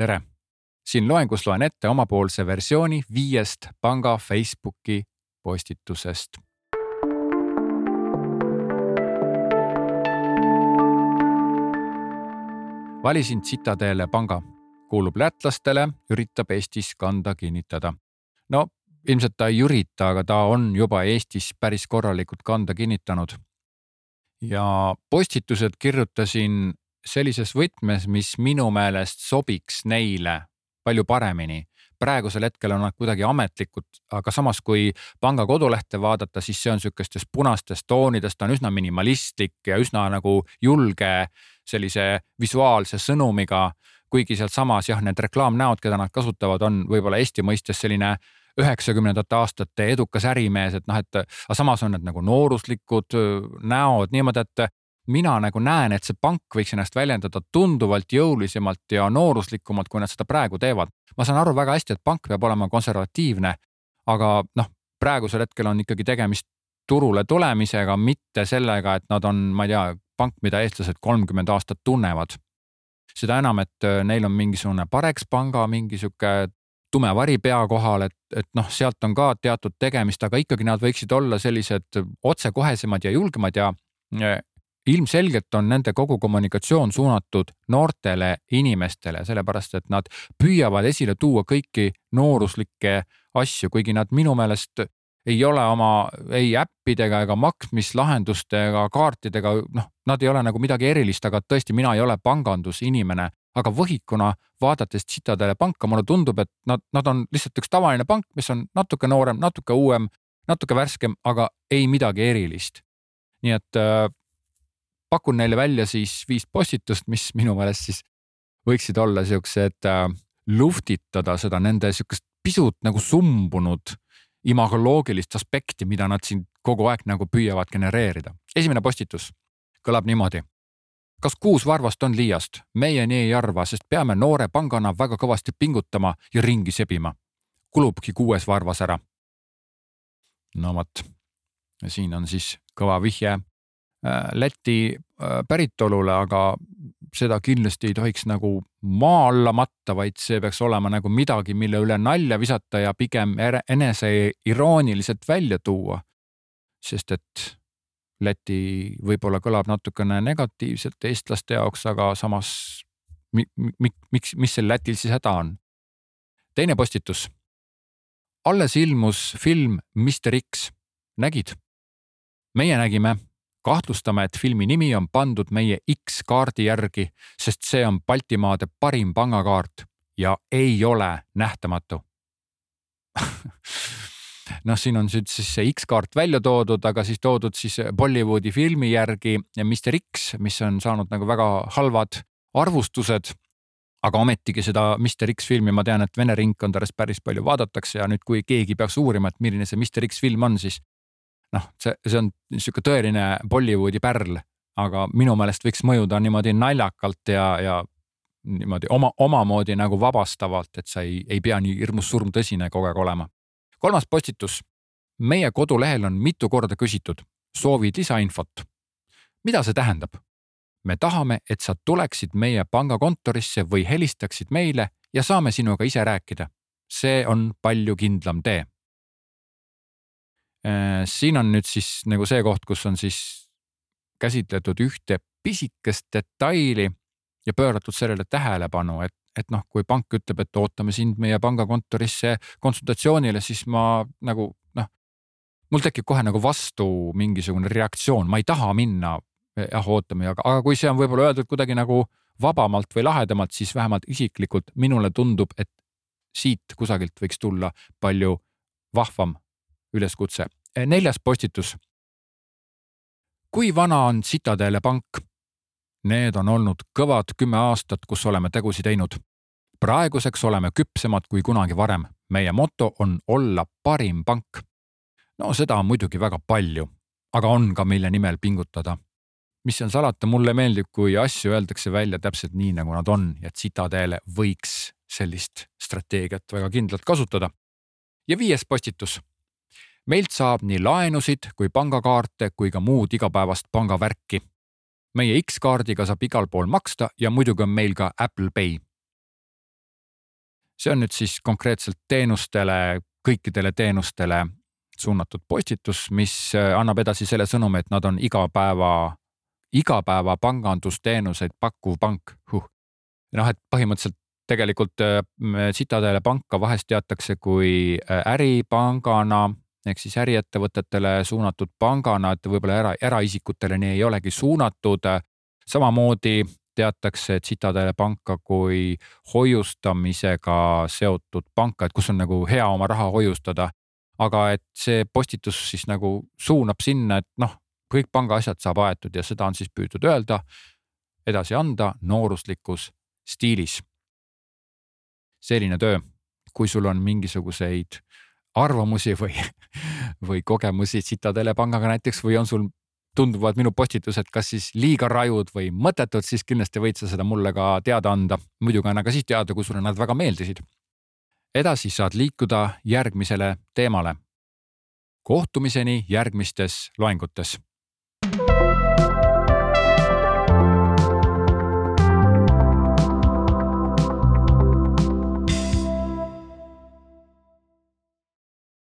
tere! siin loengus loen ette omapoolse versiooni viiest panga Facebooki postitusest. valisin Citadele panga, kuulub lätlastele, üritab Eestis kanda kinnitada. no ilmselt ta ei ürita, aga ta on juba Eestis päris korralikult kanda kinnitanud. ja postitused kirjutasin sellises võtmes, mis minu meelest sobiks neile palju paremini. praegusel hetkel on nad kuidagi ametlikud, aga samas, kui panga kodulehte vaadata, siis see on sihukestes punastes toonides, ta on üsna minimalistlik ja üsna nagu julge sellise visuaalse sõnumiga. kuigi sealsamas jah, need reklaamnäod, keda nad kasutavad, on võib-olla Eesti mõistes selline üheksakümnendate aastate edukas ärimees, et noh, et aga samas on need nagu nooruslikud näod niimoodi, et mina nagu näen, et see pank võiks ennast väljendada tunduvalt jõulisemalt ja nooruslikumalt, kui nad seda praegu teevad. ma saan aru väga hästi, et pank peab olema konservatiivne, aga noh, praegusel hetkel on ikkagi tegemist turule tulemisega, mitte sellega, et nad on, ma ei tea, pank, mida eestlased kolmkümmend aastat tunnevad. seda enam, et äh, neil on mingisugune Parex panga mingi sihuke tume vari pea kohal, et, et noh, sealt on ka teatud tegemist, aga ikkagi nad võiksid olla sellised otsekohesemad ja julgemad ja ilmselgelt on nende kogu kommunikatsioon suunatud noortele inimestele, sellepärast et nad püüavad esile tuua kõiki nooruslikke asju, kuigi nad minu meelest ei ole oma ei äppidega ega maksmislahenduste ega kaartidega, noh, nad ei ole nagu midagi erilist, aga tõesti, mina ei ole pangandusinimene, aga võhikuna vaadates Citadele panka, mulle tundub, et nad, nad on lihtsalt üks tavaline pank, mis on natuke noorem, natuke uuem, natuke värskem, aga ei midagi erilist. nii et äh, pakun neile välja siis viis postitust, mis minu meelest siis võiksid olla siuksed äh, luftitada seda nende siukest pisut nagu sumbunud imagoloogilist aspekti, mida nad siin kogu aeg nagu püüavad genereerida. esimene postitus kõlab niimoodi. kas kuus varvast on liiast? meie nii ei arva, sest peame noore pangana väga kõvasti pingutama ja ringi sebima. kulubki kuues varvas ära. no vot, siin on siis kõva vihje Läti äh, päritolule, aga seda kindlasti ei tohiks nagu maa alla matta, vaid see peaks olema nagu midagi, mille üle nalja visata ja pigem enese irooniliselt välja tuua. sest et Läti võib-olla kõlab natukene negatiivselt eestlaste jaoks, aga samas mi, mi, miks, mis sel Lätil siis häda on? teine postitus. alles ilmus film Mr X, nägid? meie nägime kahtlustame, et filmi nimi on pandud meie X-kaardi järgi, sest see on Baltimaade parim pangakaart ja ei ole nähtamatu noh, siin on nüüd siis see X-kaart välja toodud, aga siis toodud siis Bollywoodi filmi järgi Mr X, mis on saanud nagu väga halvad arvustused. aga ometigi seda Mr X filmi ma tean, et Vene ringkondades päris palju vaadatakse ja nüüd, kui keegi peaks uurima, et milline see Mr X film on, siis noh, see, see on niisugune tõeline Bollywoodi pärl, aga minu meelest võiks mõjuda niimoodi naljakalt ja, ja niimoodi oma, omamoodi nagu vabastavalt, et sa ei, ei pea nii hirmus surmtõsine kogu aeg olema. kolmas postitus. meie kodulehel on mitu korda küsitud, soovid lisainfot? mida see tähendab? me tahame, et sa tuleksid meie pangakontorisse või helistaksid meile ja saame sinuga ise rääkida. see on palju kindlam tee siin on nüüd siis nagu see koht, kus on siis käsitletud ühte pisikest detaili ja pööratud sellele tähelepanu, et, et noh, kui pank ütleb, et ootame sind meie pangakontorisse konsultatsioonile, siis ma nagu noh, mul tekib kohe nagu vastu mingisugune reaktsioon, ma ei taha minna. jah, ootame, aga, aga kui see on võib-olla öeldud kuidagi nagu vabamalt või lahedamalt, siis vähemalt isiklikult minule tundub, et siit kusagilt võiks tulla palju vahvam üleskutse. Eh, neljas postitus. kui vana on Citadele pank? Need on olnud kõvad kümme aastat, kus oleme tegusid teinud. praeguseks oleme küpsemad kui kunagi varem. meie moto on olla parim pank. no seda on muidugi väga palju, aga on ka, mille nimel pingutada. mis seal salata, mulle meeldib, kui asju öeldakse välja täpselt nii, nagu nad on ja Citadele võiks sellist strateegiat väga kindlalt kasutada. ja viies postitus meilt saab nii laenusid kui pangakaarte kui ka muud igapäevast pangavärki. meie X-kaardiga saab igal pool maksta ja muidugi on meil ka Apple Pay. see on nüüd siis konkreetselt teenustele, kõikidele teenustele suunatud postitus, mis äh, annab edasi selle sõnumi, et nad on igapäeva, igapäeva pangandusteenuseid pakkuv pank huh.. noh, et põhimõtteliselt tegelikult äh, Citadele panka vahest teatakse kui äh, äripangana ehk siis äriettevõtetele suunatud pangana, et võib-olla era, eraisikutele nii ei olegi suunatud. samamoodi teatakse Citadele panka kui hoiustamisega seotud panka, et kus on nagu hea oma raha hoiustada. aga et see postitus siis nagu suunab sinna, et noh, kõik panga asjad saab aetud ja seda on siis püütud öelda, edasi anda nooruslikus stiilis. selline töö, kui sul on mingisuguseid arvamusi või, või kogemusi Citadele pangaga näiteks või on sul tunduvad minu postitused kas siis liiga rajud või mõttetud, siis kindlasti võid sa seda mulle ka teada anda. muidugi anna ka siis teada, kui sulle nad väga meeldisid. edasi saad liikuda järgmisele teemale. kohtumiseni järgmistes loengutes